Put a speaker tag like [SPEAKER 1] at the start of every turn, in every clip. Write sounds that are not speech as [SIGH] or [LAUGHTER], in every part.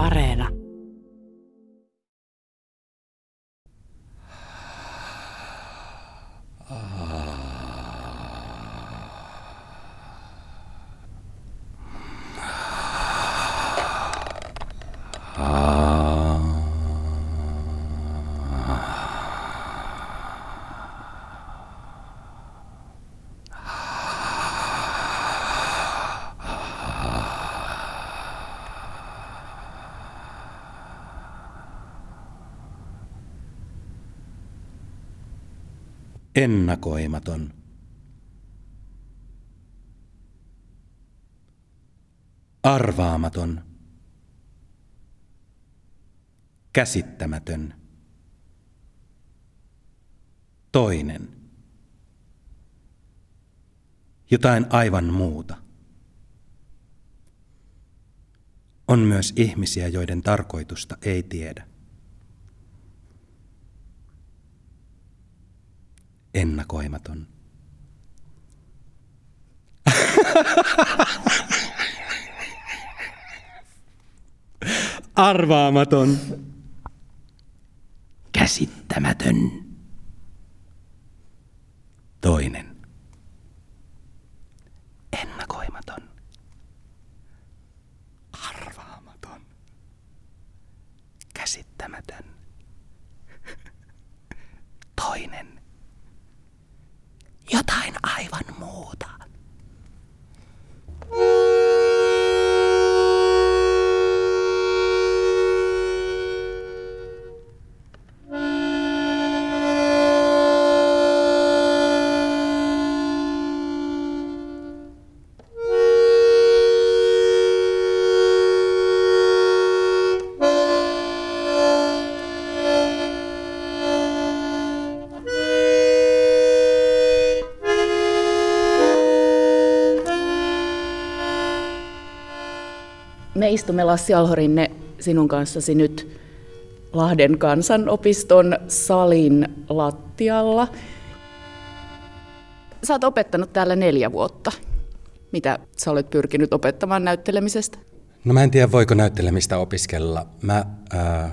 [SPEAKER 1] Areena.
[SPEAKER 2] Ennakoimaton. Arvaamaton. Käsittämätön. Toinen. Jotain aivan muuta. On myös ihmisiä, joiden tarkoitusta ei tiedä. Ennakoimaton. Arvaamaton. Käsittämätön. Toinen.
[SPEAKER 3] Me istumme Lassi Alhorinne sinun kanssasi nyt Lahden kansanopiston salin lattialla. Sä oot opettanut täällä neljä vuotta. Mitä sä olet pyrkinyt opettamaan näyttelemisestä?
[SPEAKER 2] No mä en tiedä, voiko näyttelemistä opiskella. Mä äh,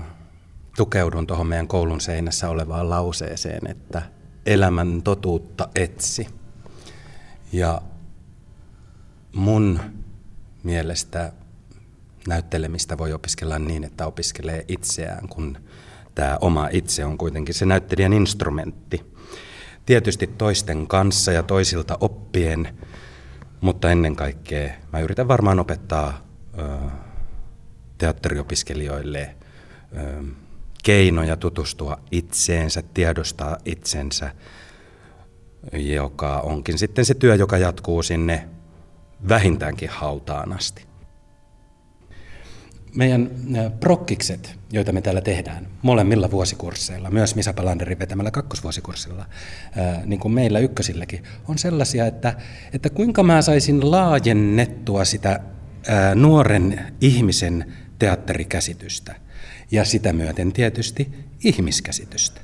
[SPEAKER 2] tukeudun tuohon meidän koulun seinässä olevaan lauseeseen, että elämän totuutta etsi. Ja mun mielestä näyttelemistä voi opiskella niin, että opiskelee itseään, kun tämä oma itse on kuitenkin se näyttelijän instrumentti. Tietysti toisten kanssa ja toisilta oppien, mutta ennen kaikkea mä yritän varmaan opettaa ö, teatteriopiskelijoille ö, keinoja tutustua itseensä, tiedostaa itsensä, joka onkin sitten se työ, joka jatkuu sinne vähintäänkin hautaan asti meidän prokkikset, joita me täällä tehdään molemmilla vuosikursseilla, myös Misa Palanderin vetämällä kakkosvuosikurssilla, niin kuin meillä ykkösilläkin, on sellaisia, että, että kuinka mä saisin laajennettua sitä nuoren ihmisen teatterikäsitystä ja sitä myöten tietysti ihmiskäsitystä.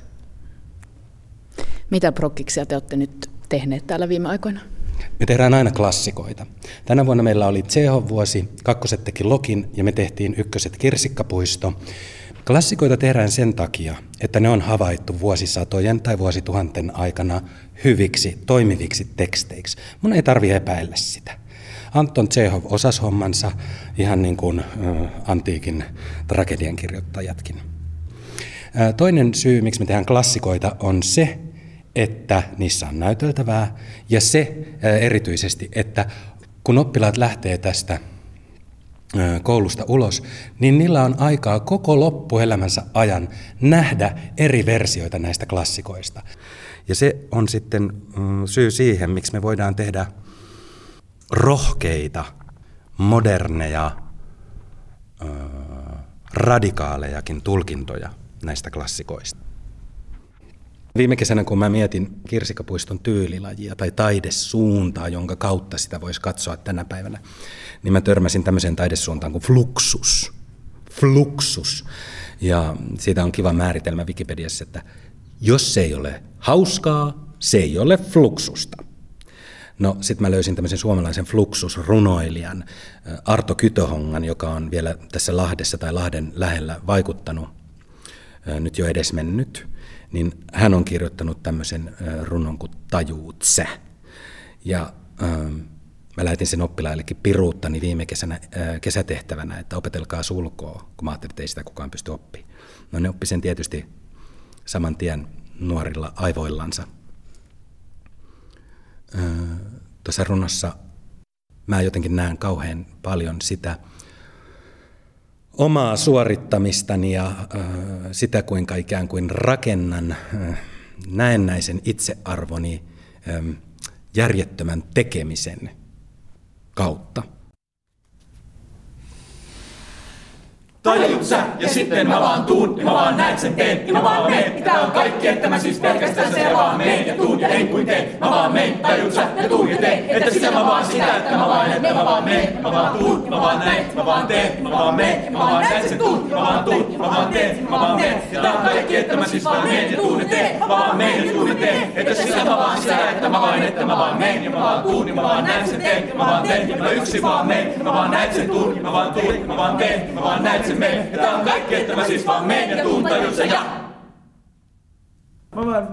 [SPEAKER 3] Mitä prokkiksia te olette nyt tehneet täällä viime aikoina?
[SPEAKER 2] Me tehdään aina klassikoita. Tänä vuonna meillä oli Tseho-vuosi, kakkoset teki Lokin ja me tehtiin ykköset Kirsikkapuisto. Klassikoita tehdään sen takia, että ne on havaittu vuosisatojen tai vuosituhanten aikana hyviksi, toimiviksi teksteiksi. Mun ei tarvi epäillä sitä. Anton Tsehov osasi hommansa ihan niin kuin antiikin tragedian kirjoittajatkin. Toinen syy, miksi me tehdään klassikoita, on se, että niissä on näyteltävää ja se erityisesti, että kun oppilaat lähtee tästä koulusta ulos, niin niillä on aikaa koko loppuelämänsä ajan nähdä eri versioita näistä klassikoista. Ja se on sitten mm, syy siihen, miksi me voidaan tehdä rohkeita, moderneja, radikaalejakin tulkintoja näistä klassikoista. Viime kesänä, kun mä mietin Kirsikapuiston tyylilajia tai taidesuuntaa, jonka kautta sitä voisi katsoa tänä päivänä, niin mä törmäsin tämmöiseen taidesuuntaan kuin fluxus. Fluxus. Ja siitä on kiva määritelmä Wikipediassa, että jos se ei ole hauskaa, se ei ole fluxusta. No sitten mä löysin tämmöisen suomalaisen fluxusrunoilijan Arto Kytöhongan, joka on vielä tässä Lahdessa tai Lahden lähellä vaikuttanut, nyt jo edes mennyt. Niin hän on kirjoittanut tämmöisen runon kuin Tajuut Ja ähm, mä lähetin sen oppilaillekin piruuttani viime kesänä, äh, kesätehtävänä, että opetelkaa sulkoa, kun mä ajattelin, että ei sitä kukaan pysty oppimaan. No ne oppi sen tietysti saman tien nuorilla aivoillansa. Tuossa runossa mä jotenkin näen kauhean paljon sitä omaa suorittamistani ja sitä, kuinka ikään kuin rakennan näennäisen itsearvoni järjettömän tekemisen kautta.
[SPEAKER 1] Tajut sä, ja sitten mä vaan tuun, ja mä vaan näet sen teen, ja mä vaan meen. Tää on kaikki, että mä siis pelkästään se vaan meen, ja tuun, ja en kuin teen. Mä vaan meen, tajut sä, ja tuun, ja teen. Että sitä mä vaan sitä, että mä vaan, että mä vaan meen. Mä vaan tuun, mä vaan näin, mä vaan teen, mä vaan meen. Mä vaan näet sen tuun, mä vaan tuun, mä vaan teen, mä vaan meen. Ja tää on kaikki, että mä siis vaan meen, ja tuun, ja teen. Mä vaan meen, ja tuun, ja teen. Että sitä mä vaan sitä, että mä vaan, että mä vaan meen, ja mä vaan tuun, ja mä vaan näet sen teen, mä vaan teen, ja mä yksin vaan meen. Mä vaan näet sen tuun, ja mä vaan tuun, mä vaan teen, mä vaan näet sen meen. Ja tää on kaikki, että mä siis vaan meen ja tuun tajun ja. Mä vaan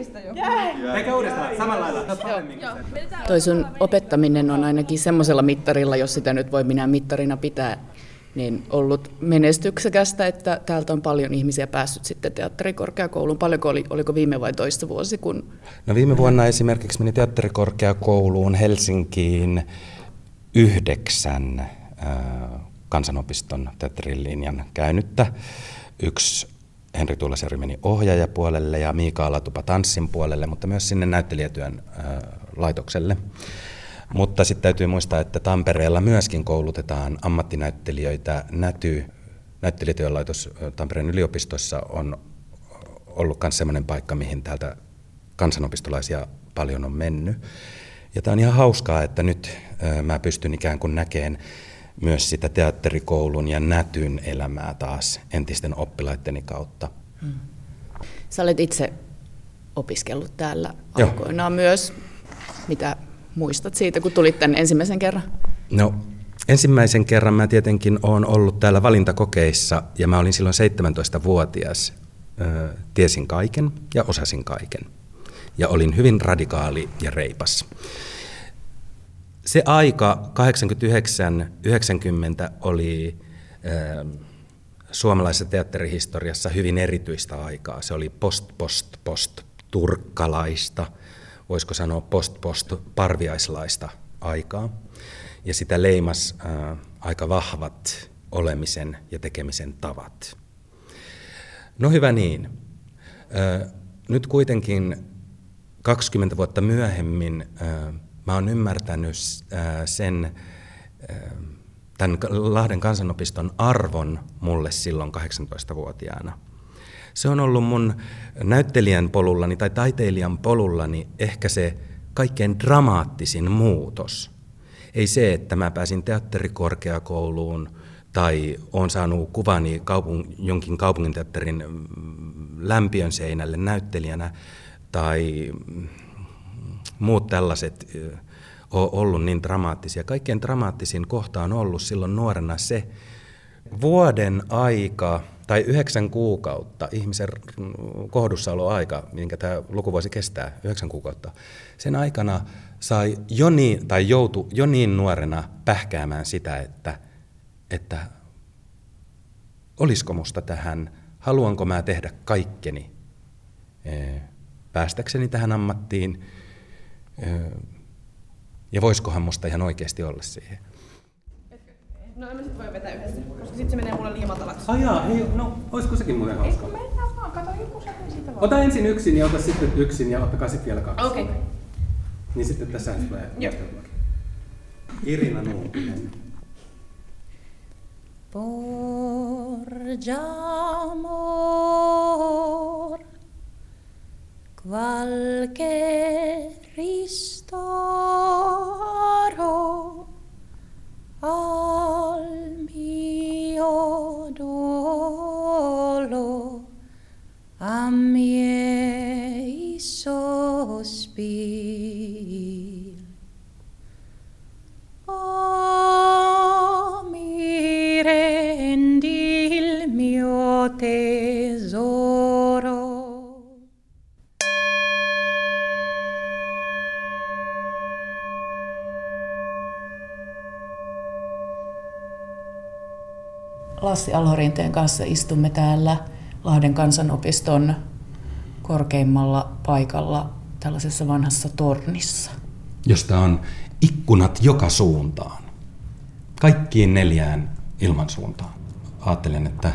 [SPEAKER 4] välistä jo?
[SPEAKER 5] Eikä uudestaan, samalla lailla.
[SPEAKER 3] Toi sun opettaminen on ainakin semmoisella mittarilla, jos sitä nyt voi minä mittarina pitää, niin ollut menestyksekästä, että täältä on paljon ihmisiä päässyt sitten teatterikorkeakouluun. Paljonko oli, oliko viime vai toista vuosi? Kun...
[SPEAKER 2] No viime vuonna esimerkiksi meni teatterikorkeakouluun Helsinkiin yhdeksän kansanopiston teatterilinjan käynyttä. Yksi Henri Tuulasjärvi meni ohjaajapuolelle ja Miika Alatupa tanssin puolelle, mutta myös sinne näyttelijätyön laitokselle. Mutta sitten täytyy muistaa, että Tampereella myöskin koulutetaan ammattinäyttelijöitä. Näty, näyttelijätyön laitos Tampereen yliopistossa on ollut myös sellainen paikka, mihin täältä kansanopistolaisia paljon on mennyt. Ja tämä on ihan hauskaa, että nyt mä pystyn ikään kuin näkemään myös sitä teatterikoulun ja nätyn elämää taas entisten oppilaitteni kautta. Hmm.
[SPEAKER 3] Sä olet itse opiskellut täällä aikoinaan myös. Mitä muistat siitä, kun tulit tänne ensimmäisen kerran?
[SPEAKER 2] No, ensimmäisen kerran mä tietenkin olen ollut täällä valintakokeissa ja mä olin silloin 17-vuotias. Tiesin kaiken ja osasin kaiken ja olin hyvin radikaali ja reipas. Se aika 89-90 oli äh, suomalaisessa teatterihistoriassa hyvin erityistä aikaa. Se oli post-post-post turkkalaista, voisiko sanoa post-post-parviaislaista aikaa. Ja sitä leimas äh, aika vahvat olemisen ja tekemisen tavat. No hyvä niin. Äh, nyt kuitenkin 20 vuotta myöhemmin äh, mä oon ymmärtänyt äh, sen, äh, tämän Lahden kansanopiston arvon mulle silloin 18-vuotiaana. Se on ollut mun näyttelijän polullani tai taiteilijan polullani ehkä se kaikkein dramaattisin muutos. Ei se, että mä pääsin teatterikorkeakouluun tai olen saanut kuvani kaupung, jonkin kaupunginteatterin mm, lämpiön seinälle näyttelijänä, tai muut tällaiset ole ollut niin dramaattisia. Kaikkein dramaattisin kohta on ollut silloin nuorena se vuoden aika tai yhdeksän kuukautta ihmisen kohdussaoloaika, minkä tämä lukuvuosi kestää, yhdeksän kuukautta. Sen aikana sai jo niin, tai joutu jo niin nuorena pähkäämään sitä, että, että olisiko musta tähän, haluanko mä tehdä kaikkeni päästäkseni tähän ammattiin, ja voisikohan musta ihan oikeasti olla siihen.
[SPEAKER 4] No en mä sit voi vetää yhdessä, koska sit se menee mulle liian matalaksi.
[SPEAKER 5] Ai jaa, hei, no oisko sekin muuten hauska?
[SPEAKER 4] Ei mennään vaan, kato joku se siitä vaan.
[SPEAKER 5] Ota ensin yksin ja ota sitten yksin ja ottakaa sitten vielä kaksi.
[SPEAKER 4] Okei. Okay.
[SPEAKER 5] Niin sitten tässä tulee
[SPEAKER 4] Joo.
[SPEAKER 5] Irina Nuutinen.
[SPEAKER 6] Porgiamor qualche ristoro al mio dolo, a miei sospiri. Oh, mi rendi il mio te.
[SPEAKER 3] Lassi Alhorinteen kanssa istumme täällä Lahden kansanopiston korkeimmalla paikalla tällaisessa vanhassa tornissa.
[SPEAKER 2] josta on ikkunat joka suuntaan. Kaikkiin neljään ilmansuuntaan. Ajattelen, että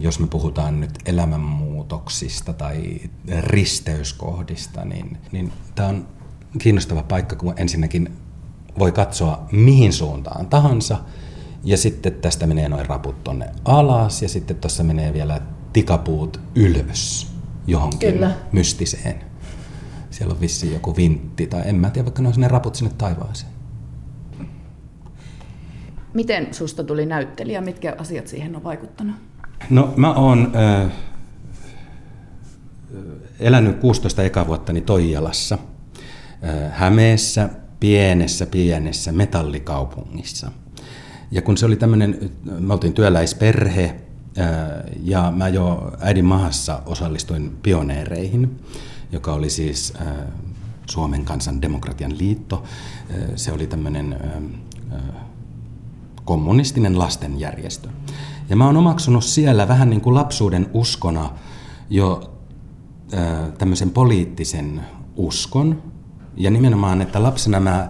[SPEAKER 2] jos me puhutaan nyt elämänmuutoksista tai risteyskohdista, niin, niin tämä on kiinnostava paikka, kun ensinnäkin voi katsoa mihin suuntaan tahansa, ja sitten tästä menee noin raput tonne alas, ja sitten tuossa menee vielä tikapuut ylös johonkin
[SPEAKER 3] Kyllä.
[SPEAKER 2] mystiseen. Siellä on vissiin joku vintti, tai en mä tiedä, vaikka ne on ne raput sinne taivaaseen.
[SPEAKER 3] Miten susta tuli näyttelijä? Mitkä asiat siihen on vaikuttanut?
[SPEAKER 2] No mä oon äh, elänyt 16 eka vuottani Toijalassa, äh, Hämeessä, pienessä, pienessä metallikaupungissa. Ja kun se oli tämmöinen, me oltiin työläisperhe, ja mä jo äidin mahassa osallistuin pioneereihin, joka oli siis Suomen kansan demokratian liitto. Se oli tämmöinen kommunistinen lastenjärjestö. Ja mä oon omaksunut siellä vähän niin kuin lapsuuden uskona jo tämmöisen poliittisen uskon. Ja nimenomaan, että lapsena mä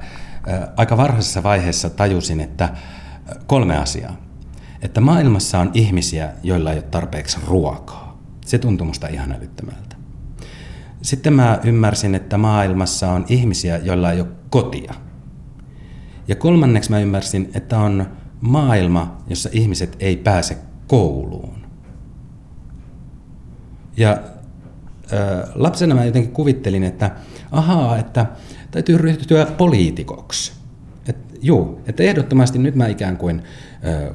[SPEAKER 2] aika varhaisessa vaiheessa tajusin, että kolme asiaa. Että maailmassa on ihmisiä, joilla ei ole tarpeeksi ruokaa. Se tuntui musta ihan älyttömältä. Sitten mä ymmärsin, että maailmassa on ihmisiä, joilla ei ole kotia. Ja kolmanneksi mä ymmärsin, että on maailma, jossa ihmiset ei pääse kouluun. Ja ö, lapsena mä jotenkin kuvittelin, että ahaa, että täytyy ryhtyä poliitikoksi. Juu, että ehdottomasti nyt mä ikään kuin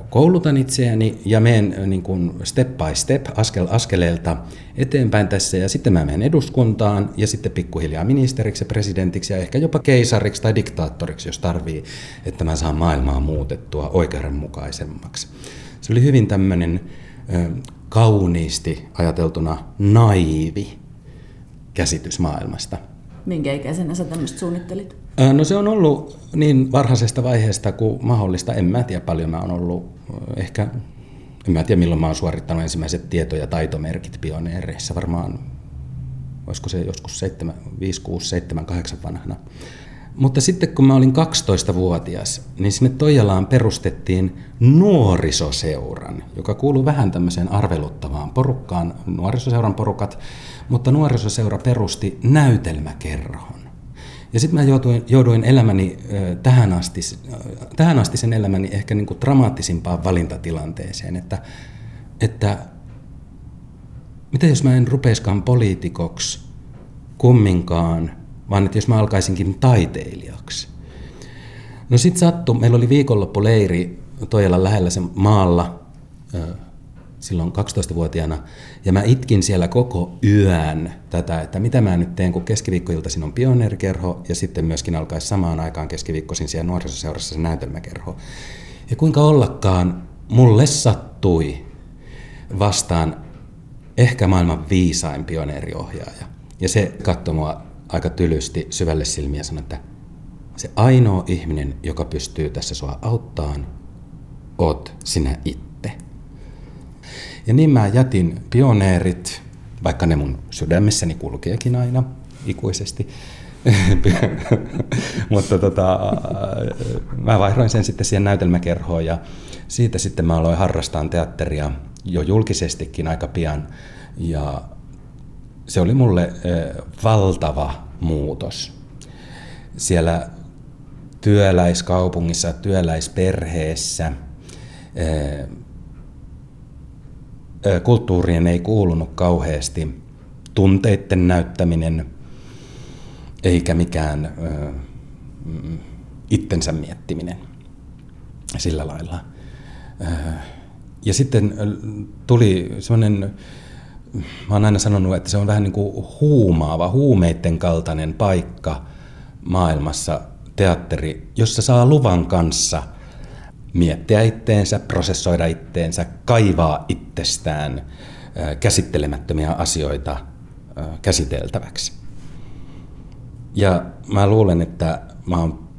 [SPEAKER 2] koulutan itseäni ja menen niin kuin step by step, askel askeleelta eteenpäin tässä ja sitten mä menen eduskuntaan ja sitten pikkuhiljaa ministeriksi ja presidentiksi ja ehkä jopa keisariksi tai diktaattoriksi, jos tarvii, että mä saan maailmaa muutettua oikeudenmukaisemmaksi. Se oli hyvin tämmöinen kauniisti ajateltuna naivi käsitys maailmasta.
[SPEAKER 3] Minkä ikäisenä sä tämmöistä suunnittelit?
[SPEAKER 2] No se on ollut niin varhaisesta vaiheesta kuin mahdollista. En mä tiedä paljon mä oon ollut, ehkä, en mä tiedä milloin mä oon suorittanut ensimmäiset tieto- ja taitomerkit pioneereissa. Varmaan, olisiko se joskus 7, 5, 6, 7, 8 vanhana. Mutta sitten kun mä olin 12-vuotias, niin sinne Toijalaan perustettiin nuorisoseuran, joka kuuluu vähän tämmöiseen arveluttavaan porukkaan, nuorisoseuran porukat, mutta nuorisoseura perusti näytelmäkerhon. Ja sitten mä jouduin, jouduin elämäni tähän asti, tähän asti sen elämäni ehkä niin kuin dramaattisimpaan valintatilanteeseen, että, että mitä jos mä en rupeiskaan poliitikoksi kumminkaan, vaan että jos mä alkaisinkin taiteilijaksi. No sit sattui, meillä oli viikonloppuleiri Toijalan lähellä sen maalla silloin 12-vuotiaana, ja mä itkin siellä koko yön tätä, että mitä mä nyt teen, kun keskiviikkoiltaisin on pioneerikerho, ja sitten myöskin alkaisi samaan aikaan keskiviikkoisin siellä nuorisoseurassa se näytelmäkerho. Ja kuinka ollakaan, mulle sattui vastaan ehkä maailman viisain pioneeriohjaaja. Ja se katsoi mua aika tylysti syvälle silmiä ja sanoi, että se ainoa ihminen, joka pystyy tässä sua auttamaan, oot sinä itse. Ja niin mä jätin pioneerit, vaikka ne mun sydämessäni kulkeekin aina ikuisesti. [LAUGHS] Mutta tota, mä vaihdoin sen sitten siihen näytelmäkerhoon ja siitä sitten mä aloin harrastaa teatteria jo julkisestikin aika pian. Ja se oli mulle eh, valtava muutos. Siellä työläiskaupungissa, työläisperheessä eh, kulttuuriin ei kuulunut kauheasti tunteiden näyttäminen eikä mikään mm, itsensä miettiminen sillä lailla. Ja sitten tuli semmoinen, mä oon aina sanonut, että se on vähän niin kuin huumaava, huumeiden kaltainen paikka maailmassa, teatteri, jossa saa luvan kanssa miettiä itteensä, prosessoida itteensä, kaivaa itsestään käsittelemättömiä asioita käsiteltäväksi. Ja mä luulen, että mä oon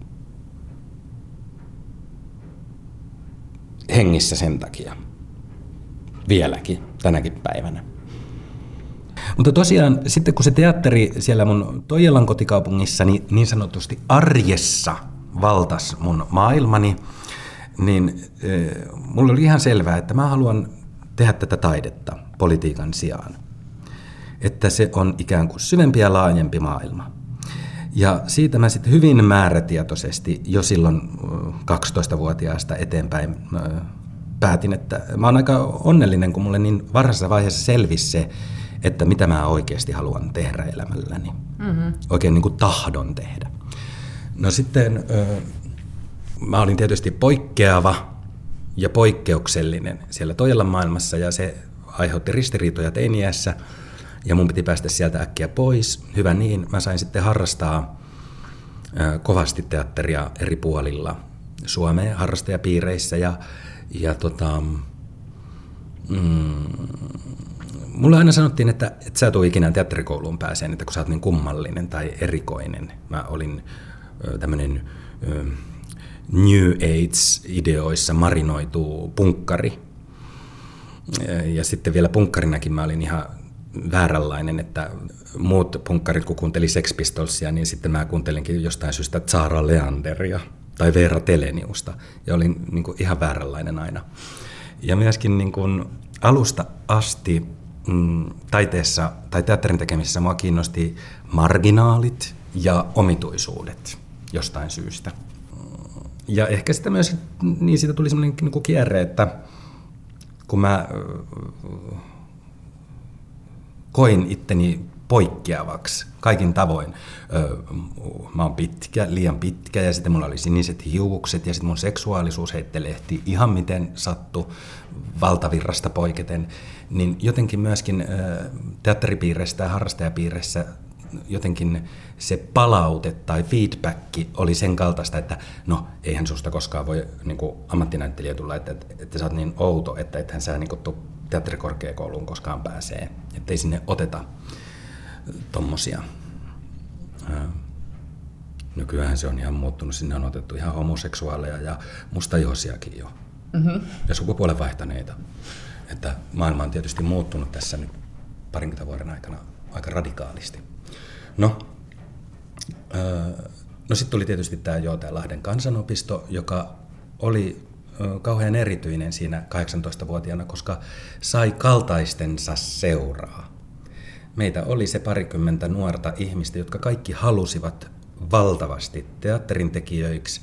[SPEAKER 2] hengissä sen takia. Vieläkin, tänäkin päivänä. Mutta tosiaan sitten kun se teatteri siellä mun Toijalan kotikaupungissa niin, niin sanotusti arjessa valtas mun maailmani, niin e, mulla oli ihan selvää, että mä haluan tehdä tätä taidetta politiikan sijaan. Että se on ikään kuin syvempi ja laajempi maailma. Ja siitä mä sitten hyvin määrätietoisesti jo silloin 12-vuotiaasta eteenpäin päätin, että mä oon aika onnellinen, kun mulle niin varhaisessa vaiheessa selvisi se, että mitä mä oikeasti haluan tehdä elämälläni. Mm-hmm. Oikein niin kuin tahdon tehdä. No sitten mä olin tietysti poikkeava ja poikkeuksellinen siellä Toijalan maailmassa ja se aiheutti ristiriitoja teiniässä ja mun piti päästä sieltä äkkiä pois. Hyvä niin, mä sain sitten harrastaa kovasti teatteria eri puolilla Suomeen harrastajapiireissä ja, ja tota, mm, mulle aina sanottiin, että, että sä ole ikinä teatterikouluun pääseen, että kun sä oot niin kummallinen tai erikoinen. Mä olin tämmöinen New Age-ideoissa marinoitu punkkari. Ja sitten vielä punkkarinakin mä olin ihan vääränlainen, että muut punkkarit kun kuunteli Sex Pistolsia, niin sitten mä kuuntelinkin jostain syystä Zara Leanderia tai Veera Teleniusta ja olin niin kuin ihan vääränlainen aina. Ja myöskin niin kuin alusta asti mm, taiteessa tai teatterin tekemisessä mua kiinnosti marginaalit ja omituisuudet jostain syystä. Ja ehkä sitä myös, niin siitä tuli semmoinen niin kierre, että kun mä koin itteni poikkeavaksi kaikin tavoin. Mä oon pitkä, liian pitkä ja sitten mulla oli siniset hiukset ja sitten mun seksuaalisuus heittelehti ihan miten sattu valtavirrasta poiketen. Niin jotenkin myöskin teatteripiireissä ja harrastajapiireissä jotenkin se palaute tai feedback oli sen kaltaista, että no eihän susta koskaan voi niin kuin ammattinäyttelijä tulla, että, että, että sä oot niin outo, että ethän sä niin kuin, teatterikorkeakouluun koskaan pääsee, ettei sinne oteta tommosia. Nykyään se on ihan muuttunut, sinne on otettu ihan homoseksuaaleja ja mustaihoisiakin jo. Mm-hmm. Ja sukupuolen vaihtaneita. Että maailma on tietysti muuttunut tässä nyt parinkymmentä vuoden aikana aika radikaalisti. No, no sitten tuli tietysti tämä Lahden kansanopisto, joka oli kauhean erityinen siinä 18-vuotiaana, koska sai kaltaistensa seuraa. Meitä oli se parikymmentä nuorta ihmistä, jotka kaikki halusivat valtavasti teatterin tekijöiksi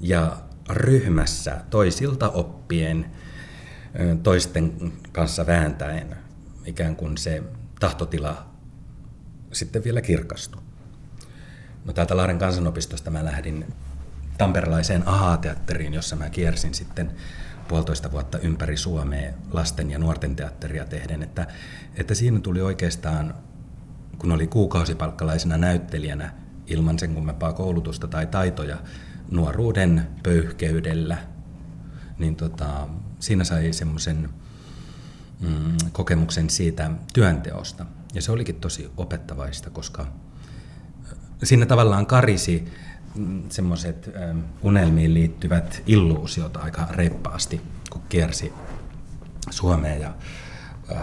[SPEAKER 2] ja ryhmässä toisilta oppien, toisten kanssa vääntäen ikään kuin se tahtotila sitten vielä kirkastui. No täältä Lahden kansanopistosta mä lähdin tamperelaiseen AHA-teatteriin, jossa mä kiersin sitten puolitoista vuotta ympäri Suomea lasten ja nuorten teatteria tehden, että, että siinä tuli oikeastaan, kun oli kuukausipalkkalaisena näyttelijänä ilman sen kummempaa koulutusta tai taitoja nuoruuden pöyhkeydellä, niin tota, siinä sai semmoisen mm, kokemuksen siitä työnteosta. Ja se olikin tosi opettavaista, koska siinä tavallaan karisi semmoiset ähm, unelmiin liittyvät illuusiot aika reippaasti, kun kiersi Suomeen ja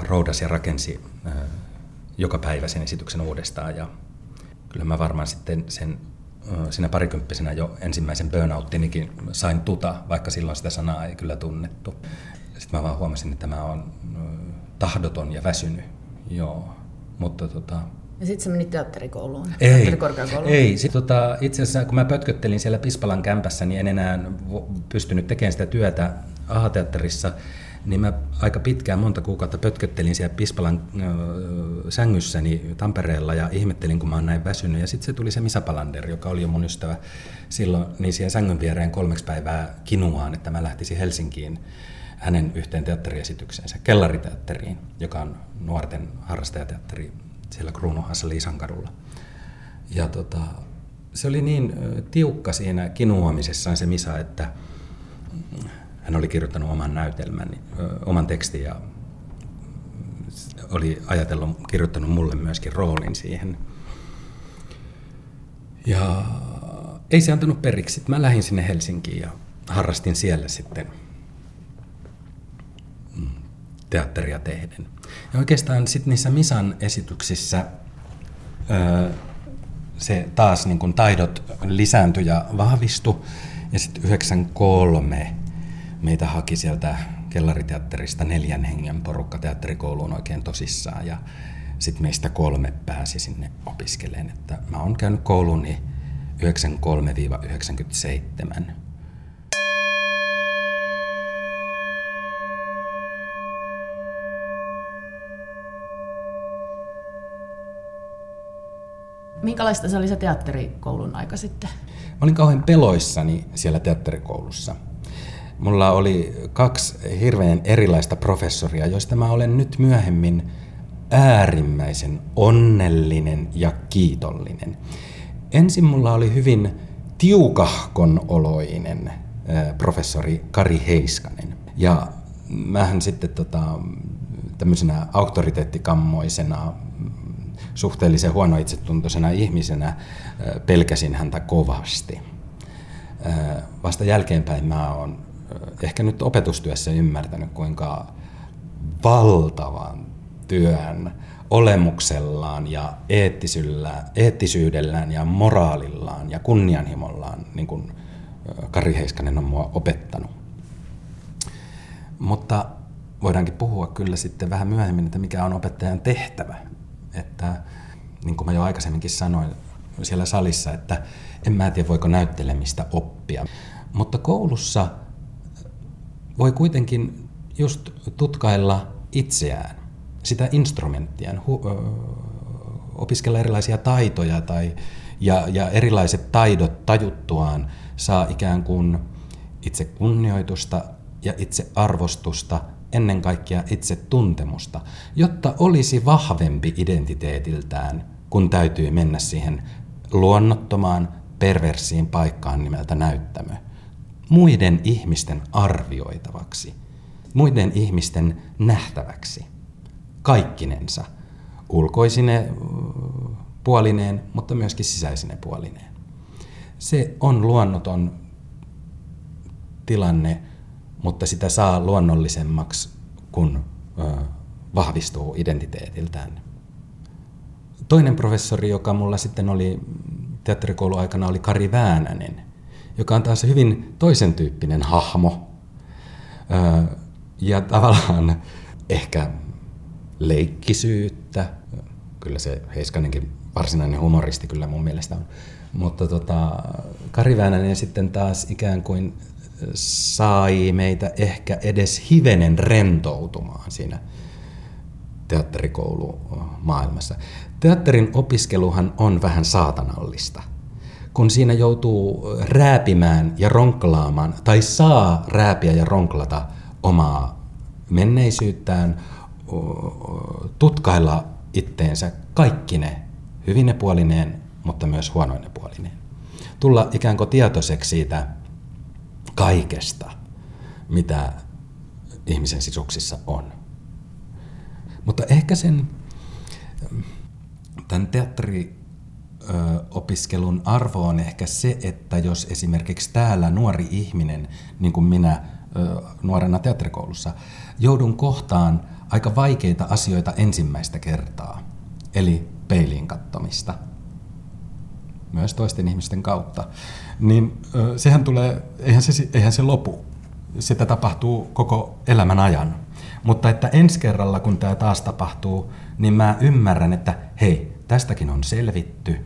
[SPEAKER 2] roudasi ja rakensi joka päivä sen esityksen uudestaan. Ja kyllä mä varmaan sitten sen siinä parikymppisenä jo ensimmäisen burnouttinikin sain tuta, vaikka silloin sitä sanaa ei kyllä tunnettu. Sitten mä vaan huomasin, että mä oon tahdoton ja väsynyt. Joo, mutta tota,
[SPEAKER 3] ja sitten sä menit teatterikouluun,
[SPEAKER 2] ei? Ei, sit, tota, itse asiassa kun mä pötköttelin siellä Pispalan kämpässä, niin en enää pystynyt tekemään sitä työtä AHA-teatterissa, niin mä aika pitkään, monta kuukautta pötköttelin siellä Pispalan äh, sängyssäni Tampereella ja ihmettelin, kun mä oon näin väsynyt. Ja sitten se tuli se Misa Palander, joka oli jo mun ystävä silloin, niin siihen sängyn viereen kolmeksi päivää kinuaan, että mä lähtisin Helsinkiin hänen yhteen teatteriesityksensä, Kellariteatteriin, joka on nuorten harrastajateatteri siellä Kruunuhassa Liisankadulla. Ja tota, se oli niin tiukka siinä kinuamisessaan se Misa, että hän oli kirjoittanut oman näytelmän, oman tekstin ja oli ajatellut, kirjoittanut mulle myöskin roolin siihen. Ja ei se antanut periksi. Mä lähdin sinne Helsinkiin ja harrastin siellä sitten teatteria tehden. Ja oikeastaan sitten niissä Misan esityksissä se taas niin kun taidot lisääntyi ja vahvistui. Ja sitten 93 meitä haki sieltä kellariteatterista neljän hengen porukka teatterikouluun oikein tosissaan. Ja sitten meistä kolme pääsi sinne opiskeleen. Että mä oon käynyt kouluni 93-97.
[SPEAKER 3] Minkälaista se oli se teatterikoulun aika sitten?
[SPEAKER 2] Mä olin kauhean peloissani siellä teatterikoulussa. Mulla oli kaksi hirveän erilaista professoria, joista mä olen nyt myöhemmin äärimmäisen onnellinen ja kiitollinen. Ensin mulla oli hyvin tiukahkon oloinen professori Kari Heiskanen. Ja mähän sitten tota, tämmöisenä auktoriteettikammoisena suhteellisen huono itsetuntoisena ihmisenä pelkäsin häntä kovasti. Vasta jälkeenpäin mä oon ehkä nyt opetustyössä ymmärtänyt, kuinka valtavan työn olemuksellaan ja eettisyydellään ja moraalillaan ja kunnianhimollaan, niin kuin Kari Heiskanen on mua opettanut. Mutta voidaankin puhua kyllä sitten vähän myöhemmin, että mikä on opettajan tehtävä että niin kuin mä jo aikaisemminkin sanoin siellä salissa, että en mä tiedä voiko näyttelemistä oppia. Mutta koulussa voi kuitenkin just tutkailla itseään, sitä instrumenttia, hu- opiskella erilaisia taitoja tai, ja, ja erilaiset taidot tajuttuaan saa ikään kuin itse kunnioitusta ja itse arvostusta ennen kaikkea itse tuntemusta, jotta olisi vahvempi identiteetiltään, kun täytyy mennä siihen luonnottomaan, perversiin paikkaan nimeltä näyttämö. Muiden ihmisten arvioitavaksi, muiden ihmisten nähtäväksi, kaikkinensa, ulkoisine puolineen, mutta myöskin sisäisine puolineen. Se on luonnoton tilanne, mutta sitä saa luonnollisemmaksi, kun vahvistuu identiteetiltään. Toinen professori, joka mulla sitten oli teatterikouluaikana, oli Kari Väänänen, joka on taas hyvin toisen tyyppinen hahmo. Ja tavallaan ehkä leikkisyyttä, kyllä se Heiskanenkin varsinainen humoristi kyllä mun mielestä on. Mutta tota, Kari Väänänen sitten taas ikään kuin sai meitä ehkä edes hivenen rentoutumaan siinä teatterikoulumaailmassa. Teatterin opiskeluhan on vähän saatanallista. Kun siinä joutuu rääpimään ja ronklaamaan, tai saa rääpiä ja ronklata omaa menneisyyttään, tutkailla itteensä kaikki ne hyvine puolineen, mutta myös huonoine puolineen. Tulla ikään kuin tietoiseksi siitä kaikesta, mitä ihmisen sisuksissa on. Mutta ehkä sen tämän teatteriopiskelun arvo on ehkä se, että jos esimerkiksi täällä nuori ihminen, niin kuin minä nuorena teatterikoulussa, joudun kohtaan aika vaikeita asioita ensimmäistä kertaa, eli peiliin kattomista, myös toisten ihmisten kautta, niin sehän tulee, eihän se, eihän se lopu. Sitä tapahtuu koko elämän ajan. Mutta että ensi kerralla, kun tämä taas tapahtuu, niin mä ymmärrän, että hei, tästäkin on selvitty,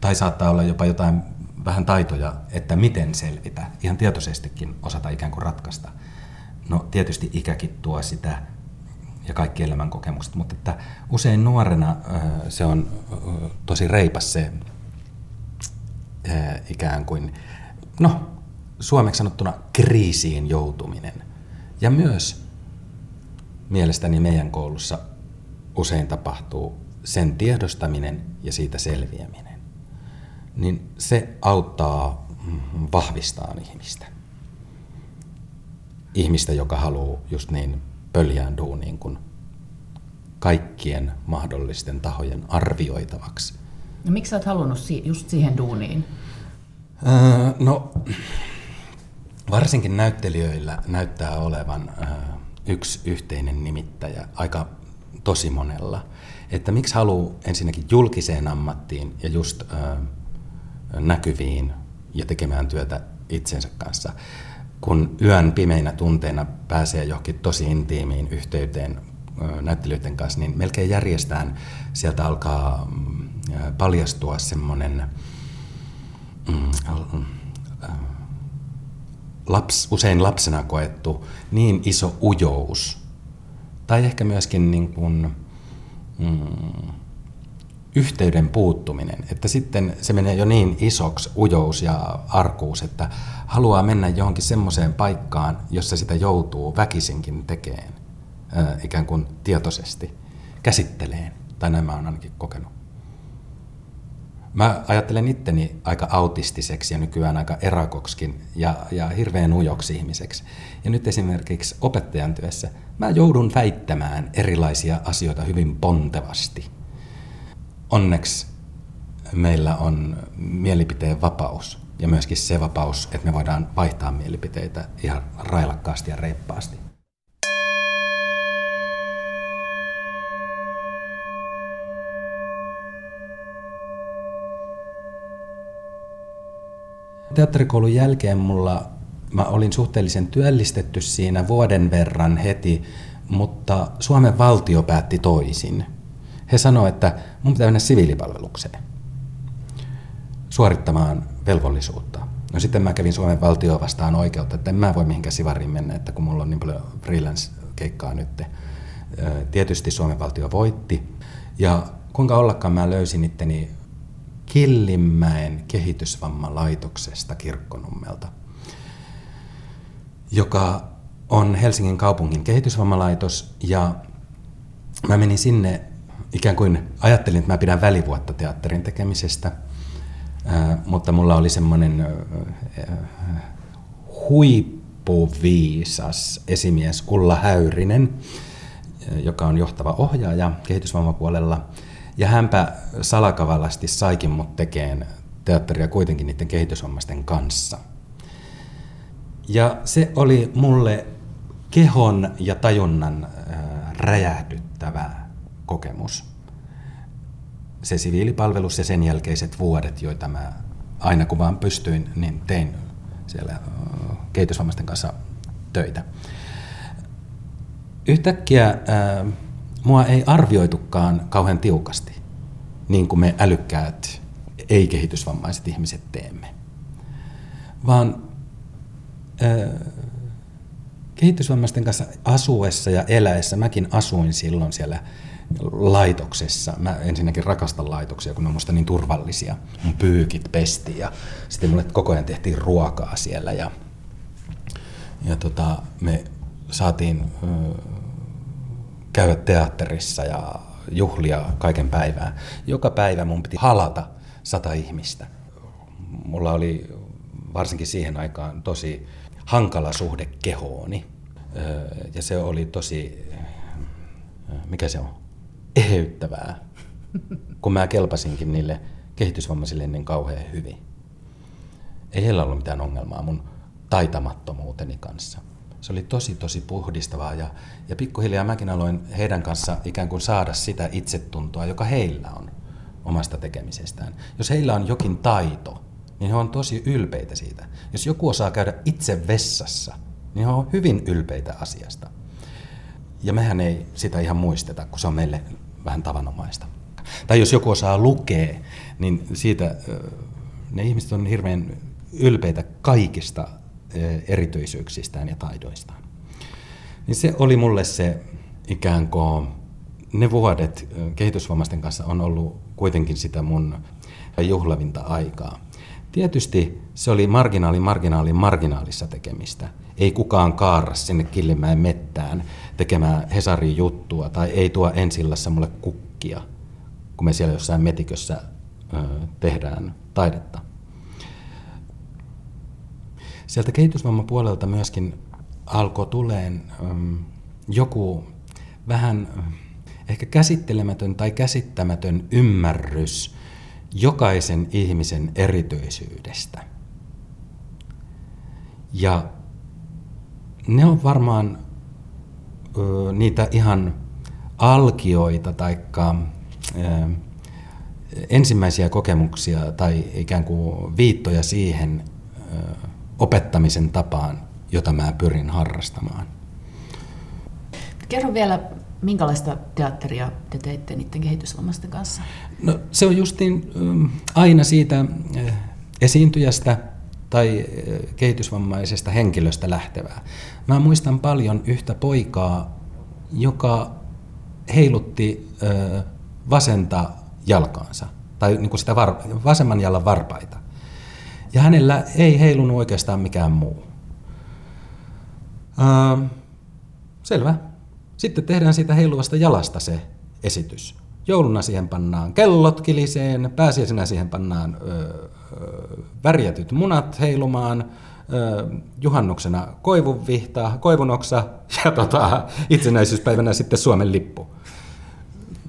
[SPEAKER 2] tai saattaa olla jopa jotain vähän taitoja, että miten selvitä, ihan tietoisestikin osata ikään kuin ratkaista. No tietysti ikäkin tuo sitä ja kaikki elämän kokemukset, mutta että usein nuorena se on tosi reipas se ikään kuin, no suomeksi sanottuna kriisiin joutuminen. Ja myös mielestäni meidän koulussa usein tapahtuu sen tiedostaminen ja siitä selviäminen. Niin se auttaa vahvistaa ihmistä. Ihmistä, joka haluaa just niin pöljään duuniin kuin kaikkien mahdollisten tahojen arvioitavaksi.
[SPEAKER 3] No miksi sä oot halunnut si- just siihen duuniin?
[SPEAKER 2] Öö, no, varsinkin näyttelijöillä näyttää olevan öö, yksi yhteinen nimittäjä aika tosi monella. Että miksi haluaa ensinnäkin julkiseen ammattiin ja just ö, näkyviin ja tekemään työtä itsensä kanssa, kun yön pimeinä tunteina pääsee johonkin tosi intiimiin yhteyteen näyttelijöiden kanssa, niin melkein järjestään sieltä alkaa mm, paljastua semmoinen mm, laps, usein lapsena koettu niin iso ujous, tai ehkä myöskin niin kuin, mm, yhteyden puuttuminen, että sitten se menee jo niin isoksi ujous ja arkuus, että haluaa mennä johonkin semmoiseen paikkaan, jossa sitä joutuu väkisinkin tekemään, ikään kuin tietoisesti, käsitteleen, tai näin mä oon ainakin kokenut. Mä ajattelen itteni aika autistiseksi ja nykyään aika erakoksikin ja, ja hirveän ujoksi ihmiseksi. Ja nyt esimerkiksi opettajan työssä mä joudun väittämään erilaisia asioita hyvin pontevasti. Onneksi meillä on mielipiteen vapaus ja myöskin se vapaus, että me voidaan vaihtaa mielipiteitä ihan railakkaasti ja reippaasti. Teatterikoulun jälkeen mulla, mä olin suhteellisen työllistetty siinä vuoden verran heti, mutta Suomen valtio päätti toisin. He sanoivat, että mun pitää mennä siviilipalvelukseen suorittamaan velvollisuutta. No sitten mä kävin Suomen valtio vastaan oikeutta, että en mä voi mihinkään sivariin mennä, että kun mulla on niin paljon freelance-keikkaa nyt. Tietysti Suomen valtio voitti. Ja kuinka ollakaan mä löysin itteni Killinmäen kehitysvammalaitoksesta Kirkkonummelta, joka on Helsingin kaupungin kehitysvammalaitos. Ja mä menin sinne ikään kuin ajattelin, että mä pidän välivuotta teatterin tekemisestä, mutta mulla oli semmoinen huippuviisas esimies Ulla Häyrinen, joka on johtava ohjaaja kehitysvammapuolella, ja hänpä salakavallasti saikin mut tekeen teatteria kuitenkin niiden kehitysvammaisten kanssa. Ja se oli mulle kehon ja tajunnan räjähdyttävä kokemus. Se siviilipalvelus ja sen jälkeiset vuodet, joita mä aina kun vaan pystyin, niin tein siellä kehitysvammaisten kanssa töitä. Yhtäkkiä mua ei arvioitukaan kauhean tiukasti, niin kuin me älykkäät ei-kehitysvammaiset ihmiset teemme. Vaan ö, kehitysvammaisten kanssa asuessa ja eläessä, mäkin asuin silloin siellä laitoksessa. Mä ensinnäkin rakastan laitoksia, kun ne on musta niin turvallisia. Mun pyykit pesti ja sitten mulle koko ajan tehtiin ruokaa siellä ja, ja tota, me saatiin ö, käydä teatterissa ja juhlia kaiken päivää. Joka päivä mun piti halata sata ihmistä. Mulla oli varsinkin siihen aikaan tosi hankala suhde kehooni. Ja se oli tosi, mikä se on, eheyttävää, kun mä kelpasinkin niille kehitysvammaisille niin kauhean hyvin. Ei heillä ollut mitään ongelmaa mun taitamattomuuteni kanssa se oli tosi tosi puhdistavaa ja, ja pikkuhiljaa mäkin aloin heidän kanssa ikään kuin saada sitä itsetuntoa, joka heillä on omasta tekemisestään. Jos heillä on jokin taito, niin he on tosi ylpeitä siitä. Jos joku osaa käydä itse vessassa, niin he on hyvin ylpeitä asiasta. Ja mehän ei sitä ihan muisteta, kun se on meille vähän tavanomaista. Tai jos joku osaa lukea, niin siitä ne ihmiset on hirveän ylpeitä kaikista erityisyyksistään ja taidoistaan. Niin se oli mulle se ikään kuin, ne vuodet kehitysvammaisten kanssa on ollut kuitenkin sitä mun juhlavinta aikaa. Tietysti se oli marginaali, marginaali, marginaalissa tekemistä. Ei kukaan kaarra sinne Killimäen mettään tekemään Hesarin juttua tai ei tuo ensillassa mulle kukkia, kun me siellä jossain metikössä tehdään taidetta. Sieltä kehitysvammapuolelta myöskin alkoi tuleen um, joku vähän ehkä käsittelemätön tai käsittämätön ymmärrys jokaisen ihmisen erityisyydestä. Ja ne on varmaan ö, niitä ihan alkioita tai ensimmäisiä kokemuksia tai ikään kuin viittoja siihen opettamisen tapaan, jota mä pyrin harrastamaan.
[SPEAKER 3] Kerro vielä, minkälaista teatteria te teitte niiden kehitysvammaisten kanssa?
[SPEAKER 2] No, se on justiin mm, aina siitä esiintyjästä tai kehitysvammaisesta henkilöstä lähtevää. Mä muistan paljon yhtä poikaa, joka heilutti vasenta jalkaansa, tai niin kuin sitä var, vasemman jalan varpaita. Ja hänellä ei heilunut oikeastaan mikään muu. Uh, selvä. Sitten tehdään siitä heiluvasta jalasta se esitys. Jouluna siihen pannaan kellot kiliseen, pääsiäisenä siihen pannaan ö, ö, värjätyt munat heilumaan, ö, juhannuksena koivunvihta, koivunoksa [LAUGHS] ja tota, itsenäisyyspäivänä sitten Suomen lippu.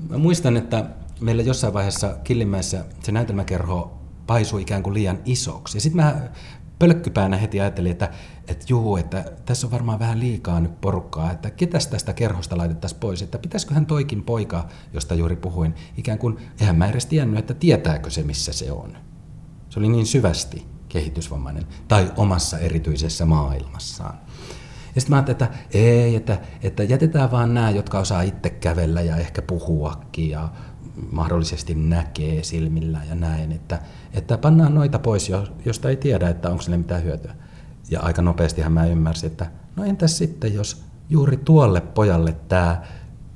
[SPEAKER 2] Mä muistan, että meillä jossain vaiheessa Killimäessä se näytelmäkerho paisui ikään kuin liian isoksi. Ja sitten mä pölkkypäänä heti ajattelin, että, että juu, että tässä on varmaan vähän liikaa nyt porukkaa, että ketäs tästä kerhosta laitettaisiin pois, että pitäisiköhän toikin poika, josta juuri puhuin, ikään kuin, eihän mä edes tiennyt, että tietääkö se, missä se on. Se oli niin syvästi kehitysvammainen tai omassa erityisessä maailmassaan. Ja sitten mä ajattelin, että ei, että, että jätetään vaan nämä, jotka osaa itse kävellä ja ehkä puhuakin ja mahdollisesti näkee silmillä ja näin, että, että pannaan noita pois, josta ei tiedä, että onko sille mitään hyötyä. Ja aika nopeastihan mä ymmärsin, että no entäs sitten, jos juuri tuolle pojalle tämä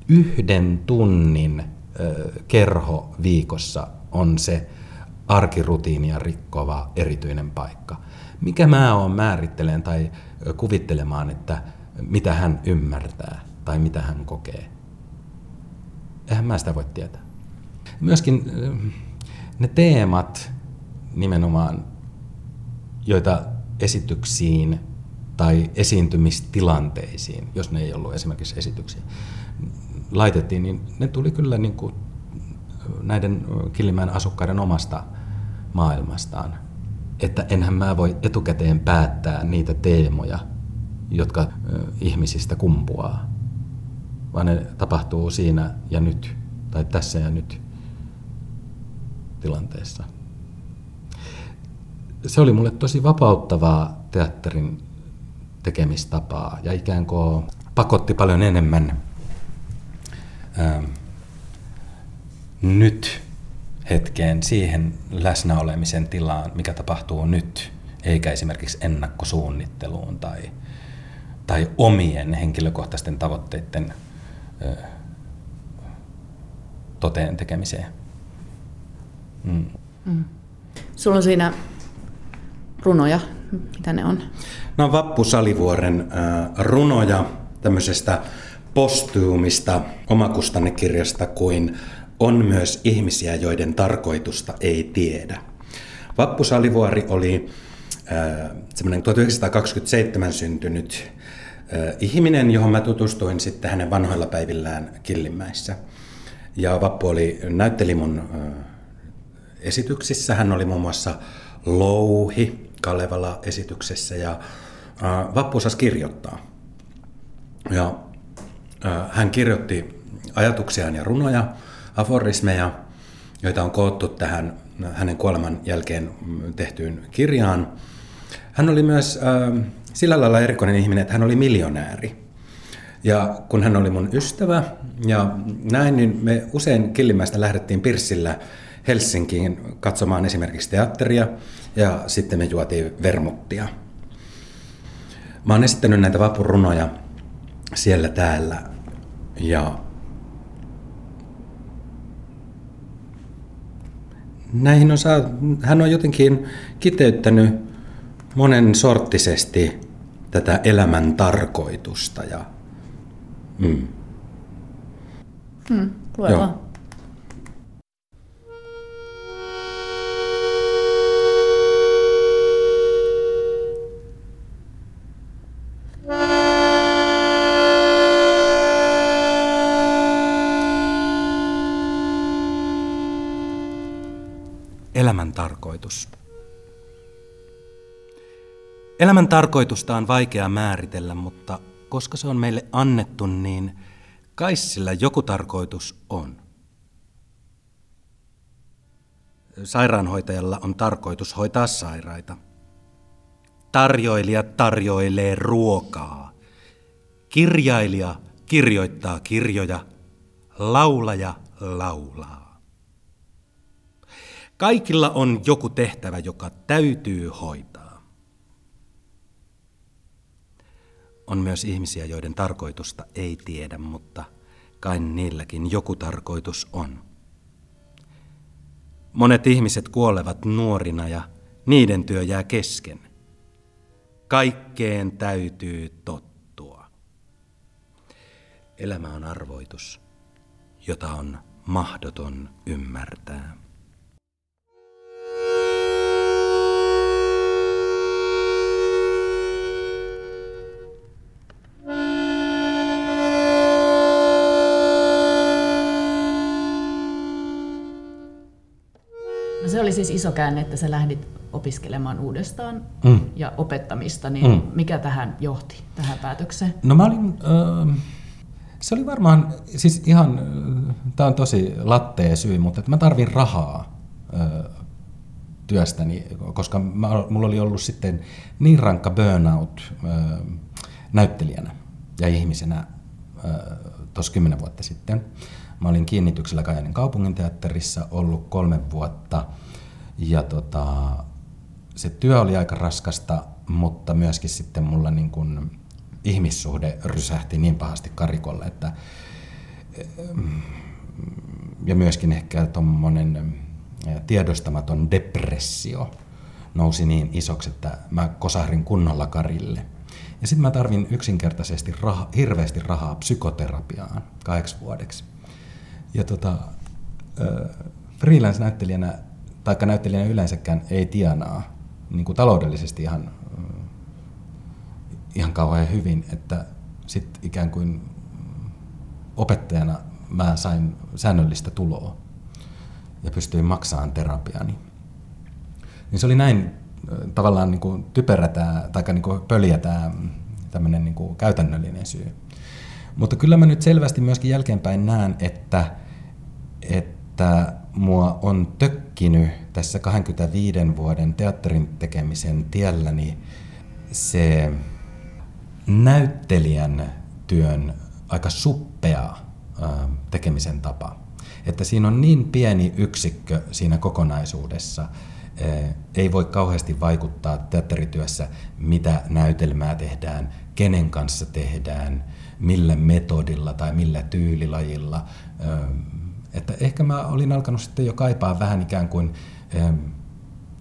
[SPEAKER 2] yhden tunnin ö, kerho viikossa on se arkirutiinia rikkova erityinen paikka. Mikä mä oon määritteleen tai kuvittelemaan, että mitä hän ymmärtää tai mitä hän kokee. Eihän mä sitä voi tietää. Myöskin ne teemat nimenomaan, joita esityksiin tai esiintymistilanteisiin, jos ne ei ollut esimerkiksi esityksiä, laitettiin, niin ne tuli kyllä niin kuin näiden Killimäen asukkaiden omasta maailmastaan. Että enhän mä voi etukäteen päättää niitä teemoja, jotka ihmisistä kumpuaa, vaan ne tapahtuu siinä ja nyt, tai tässä ja nyt tilanteessa. Se oli mulle tosi vapauttavaa teatterin tekemistapaa ja ikään kuin pakotti paljon enemmän ää, nyt hetkeen siihen läsnäolemisen tilaan, mikä tapahtuu nyt, eikä esimerkiksi ennakkosuunnitteluun tai, tai omien henkilökohtaisten tavoitteiden ö, toteen tekemiseen.
[SPEAKER 3] Mm. Mm. Sulla on siinä runoja, mitä ne on?
[SPEAKER 2] No on Vappu Salivuoren äh, runoja tämmöisestä postuumista omakustannekirjasta kuin on myös ihmisiä, joiden tarkoitusta ei tiedä. Vappu Salivuori oli äh, semmoinen 1927 syntynyt äh, ihminen, johon mä tutustuin sitten hänen vanhoilla päivillään Killimäissä. Ja Vappu oli näytteli mun äh, esityksissä. Hän oli muun muassa Louhi Kalevala-esityksessä ja äh, Vappu osasi kirjoittaa. Ja hän kirjoitti ajatuksiaan ja runoja, aforismeja, joita on koottu tähän hänen kuoleman jälkeen tehtyyn kirjaan. Hän oli myös äh, sillä lailla erikoinen ihminen, että hän oli miljonääri. Ja kun hän oli mun ystävä ja näin, niin me usein Killimäistä lähdettiin Pirssillä Helsinkiin katsomaan esimerkiksi teatteria ja sitten me juotiin vermuttia. Mä oon esittänyt näitä vapurunoja siellä täällä ja näihin on saa, hän on jotenkin kiteyttänyt monen sorttisesti tätä elämän tarkoitusta ja mm.
[SPEAKER 3] Hmm, Joo.
[SPEAKER 2] Elämän tarkoitus. Elämän tarkoitusta on vaikea määritellä, mutta koska se on meille annettu, niin kai sillä joku tarkoitus on. Sairaanhoitajalla on tarkoitus hoitaa sairaita. Tarjoilija tarjoilee ruokaa. Kirjailija kirjoittaa kirjoja. Laulaja laulaa. Kaikilla on joku tehtävä, joka täytyy hoitaa. On myös ihmisiä, joiden tarkoitusta ei tiedä, mutta kai niilläkin joku tarkoitus on. Monet ihmiset kuolevat nuorina ja niiden työ jää kesken. Kaikkeen täytyy tottua. Elämä on arvoitus, jota on mahdoton ymmärtää.
[SPEAKER 3] No se oli siis iso käänne, että sä lähdit opiskelemaan uudestaan
[SPEAKER 2] Mm.
[SPEAKER 3] ja opettamista, niin
[SPEAKER 2] Mm.
[SPEAKER 3] mikä tähän johti, tähän päätökseen?
[SPEAKER 2] No mä olin, öö, se oli varmaan, siis ihan, tämä on tosi lattea syy, mutta että mä tarvin rahaa öö, työstäni, koska mä, mulla oli ollut sitten niin rankka burnout öö, näyttelijänä ja ihmisenä tuossa kymmenen vuotta sitten. Mä olin kiinnityksellä Kajaanin kaupunginteatterissa ollut kolme vuotta ja tota, se työ oli aika raskasta, mutta myöskin sitten mulla niin kuin ihmissuhde rysähti niin pahasti karikolle, että ja myöskin ehkä tuommoinen tiedostamaton depressio nousi niin isoksi, että mä kosahdin kunnolla karille. Ja sitten mä tarvin yksinkertaisesti raha, hirveästi rahaa psykoterapiaan kahdeksi vuodeksi. Ja tota, freelance-näyttelijänä, taikka näyttelijänä yleensäkään ei tienaa niin kuin taloudellisesti ihan, ihan kauhean hyvin, että sitten ikään kuin opettajana mä sain säännöllistä tuloa ja pystyin maksamaan terapiani. Niin se oli näin tavallaan niin kuin typerä tämä, tai niin kuin pöliä tämä tämmöinen niin kuin käytännöllinen syy. Mutta kyllä mä nyt selvästi myöskin jälkeenpäin näen, että, että mua on tökkinyt tässä 25 vuoden teatterin tekemisen tielläni se näyttelijän työn aika suppea tekemisen tapa. Että siinä on niin pieni yksikkö siinä kokonaisuudessa, ei voi kauheasti vaikuttaa teatterityössä, mitä näytelmää tehdään, kenen kanssa tehdään, millä metodilla tai millä tyylilajilla. Että ehkä mä olin alkanut sitten jo kaipaa vähän ikään kuin,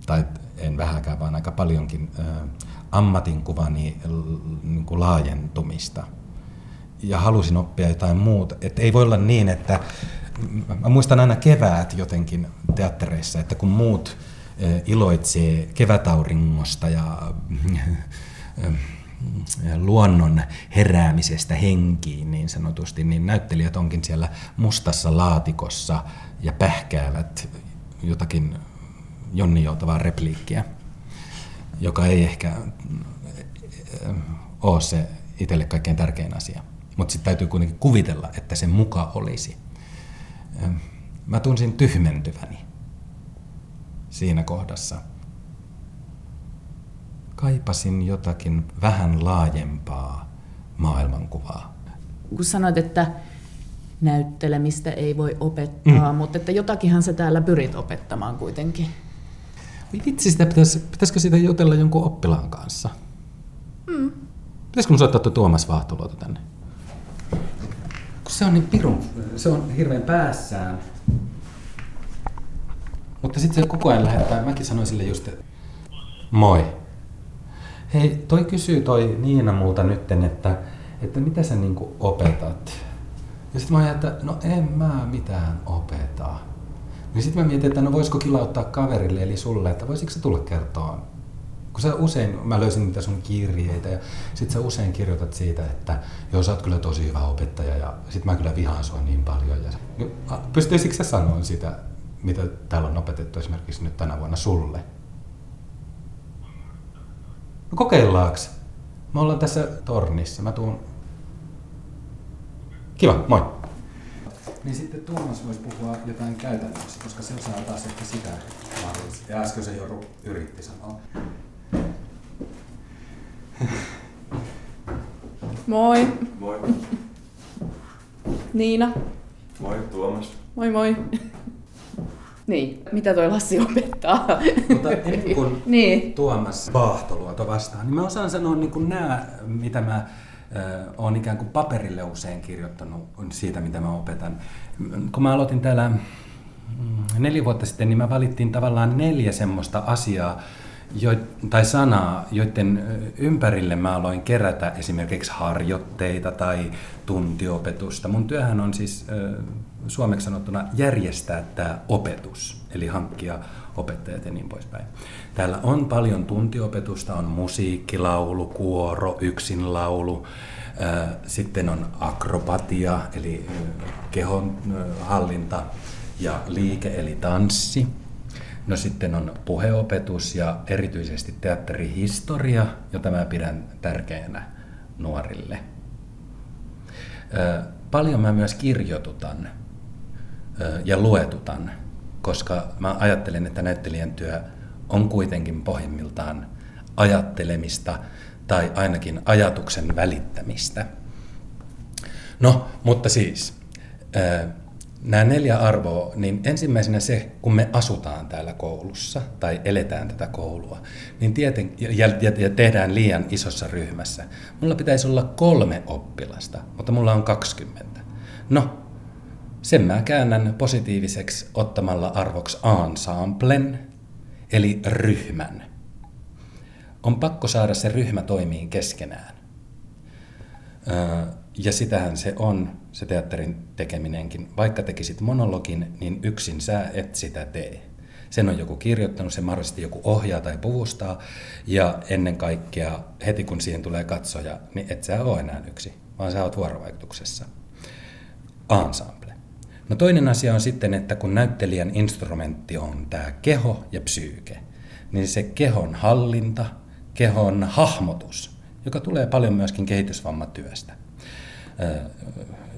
[SPEAKER 2] tai en vähäkään, vaan aika paljonkin ammatinkuvani niin kuin laajentumista. Ja halusin oppia jotain muuta. Että ei voi olla niin, että mä muistan aina keväät jotenkin teattereissa, että kun muut iloitsee kevätauringosta ja [LAUGHS] luonnon heräämisestä henkiin niin sanotusti, niin näyttelijät onkin siellä mustassa laatikossa ja pähkäävät jotakin jonnijoutavaa repliikkiä, joka ei ehkä ole se itselle kaikkein tärkein asia. Mutta sitten täytyy kuitenkin kuvitella, että se muka olisi. Mä tunsin tyhmentyväni siinä kohdassa. Kaipasin jotakin vähän laajempaa maailmankuvaa.
[SPEAKER 3] Kun sanoit, että näyttelemistä ei voi opettaa, mm. mutta että jotakinhan sä täällä pyrit opettamaan kuitenkin.
[SPEAKER 2] Vitsi, sitä pitäis, pitäisikö siitä jutella jonkun oppilaan kanssa? Mm. Pitäisikö mun soittaa tuo Tuomas Vahtulota tänne? Kun se on niin pirun, se on hirveän päässään. Mutta sitten se koko ajan lähettää, mäkin sanoin sille just, että moi. Hei, toi kysyy toi Niina multa nytten, että, että mitä sä niinku opetat? Ja sitten mä ajattelin, että no en mä mitään opeta. Niin sitten mä mietin, että no voisiko kilauttaa kaverille eli sulle, että voisiko se tulla kertoa kun sä usein, mä löysin niitä sun kirjeitä ja sit sä usein kirjoitat siitä, että joo sä oot kyllä tosi hyvä opettaja ja sit mä kyllä vihaan sua niin paljon. Ja, pystyisikö sä sanoa sitä, mitä täällä on opetettu esimerkiksi nyt tänä vuonna sulle? No kokeillaanko? Me ollaan tässä tornissa. Mä tuun Kiva, moi. Niin sitten Tuomas voisi puhua jotain käytännössä, koska se osaa taas ehkä sitä mahdollisesti. Ja äsken se Joru yritti sanoa.
[SPEAKER 4] Moi.
[SPEAKER 7] Moi.
[SPEAKER 4] Niina.
[SPEAKER 7] Moi Tuomas.
[SPEAKER 4] Moi moi. Niin, mitä toi Lassi opettaa?
[SPEAKER 2] Mutta ennen [LAUGHS] kuin
[SPEAKER 4] Niin.
[SPEAKER 2] Tuomas Paahtoluoto vastaan, niin mä osaan sanoa niin kuin nämä, mitä mä olen ikään kuin paperille usein kirjoittanut siitä, mitä mä opetan. Kun mä aloitin täällä mm, neljä vuotta sitten, niin mä valittiin tavallaan neljä semmoista asiaa, jo, tai sanaa, joiden ympärille mä aloin kerätä esimerkiksi harjoitteita tai tuntiopetusta. Mun työhän on siis suomeksi sanottuna järjestää tämä opetus, eli hankkia opettajat ja niin poispäin. Täällä on paljon tuntiopetusta, on musiikkilaulu, kuoro, yksinlaulu, sitten on akrobatia, eli kehon hallinta ja liike, eli tanssi. No sitten on puheopetus ja erityisesti teatterihistoria, jota mä pidän tärkeänä nuorille. Paljon mä myös kirjoitutan ja luetutan, koska mä ajattelen, että näyttelijän työ on kuitenkin pohjimmiltaan ajattelemista tai ainakin ajatuksen välittämistä. No, mutta siis, nämä neljä arvoa, niin ensimmäisenä se, kun me asutaan täällä koulussa tai eletään tätä koulua, niin tieten, ja, ja, ja tehdään liian isossa ryhmässä. Mulla pitäisi olla kolme oppilasta, mutta mulla on 20. No, sen mä käännän positiiviseksi ottamalla arvoksi ensemblen, eli ryhmän. On pakko saada se ryhmä toimiin keskenään. Ja sitähän se on, se teatterin tekeminenkin. Vaikka tekisit monologin, niin yksin sä et sitä tee. Sen on joku kirjoittanut, sen mahdollisesti joku ohjaa tai puvustaa. Ja ennen kaikkea, heti kun siihen tulee katsoja, niin et sä ole enää yksi, vaan sä oot vuorovaikutuksessa. Ensemble. No toinen asia on sitten, että kun näyttelijän instrumentti on tämä keho ja psyyke, niin se kehon hallinta, kehon hahmotus, joka tulee paljon myöskin kehitysvammatyöstä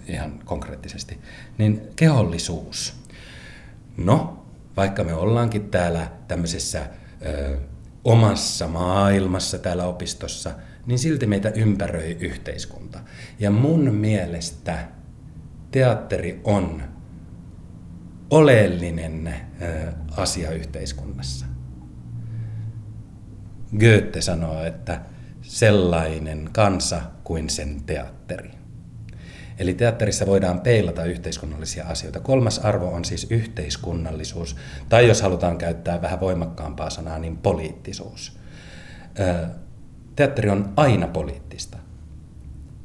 [SPEAKER 2] ihan konkreettisesti, niin kehollisuus. No, vaikka me ollaankin täällä tämmöisessä ö, omassa maailmassa täällä opistossa, niin silti meitä ympäröi yhteiskunta. Ja mun mielestä teatteri on oleellinen asia yhteiskunnassa. Goethe sanoo, että sellainen kansa kuin sen teatteri. Eli teatterissa voidaan peilata yhteiskunnallisia asioita. Kolmas arvo on siis yhteiskunnallisuus, tai jos halutaan käyttää vähän voimakkaampaa sanaa, niin poliittisuus. Teatteri on aina poliittista.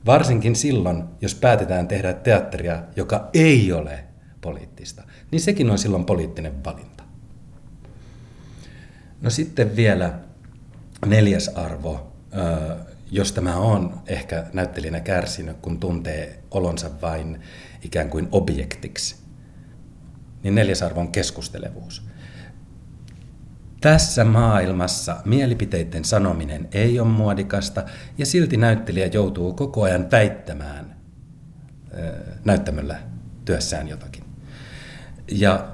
[SPEAKER 2] Varsinkin silloin, jos päätetään tehdä teatteria, joka ei ole poliittista, niin sekin on silloin poliittinen valinta. No sitten vielä neljäs arvo, josta mä oon ehkä näyttelijänä kärsinyt, kun tuntee olonsa vain ikään kuin objektiksi, niin neljäs arvo on keskustelevuus. Tässä maailmassa mielipiteiden sanominen ei ole muodikasta ja silti näyttelijä joutuu koko ajan väittämään näyttämöllä työssään jotakin. Ja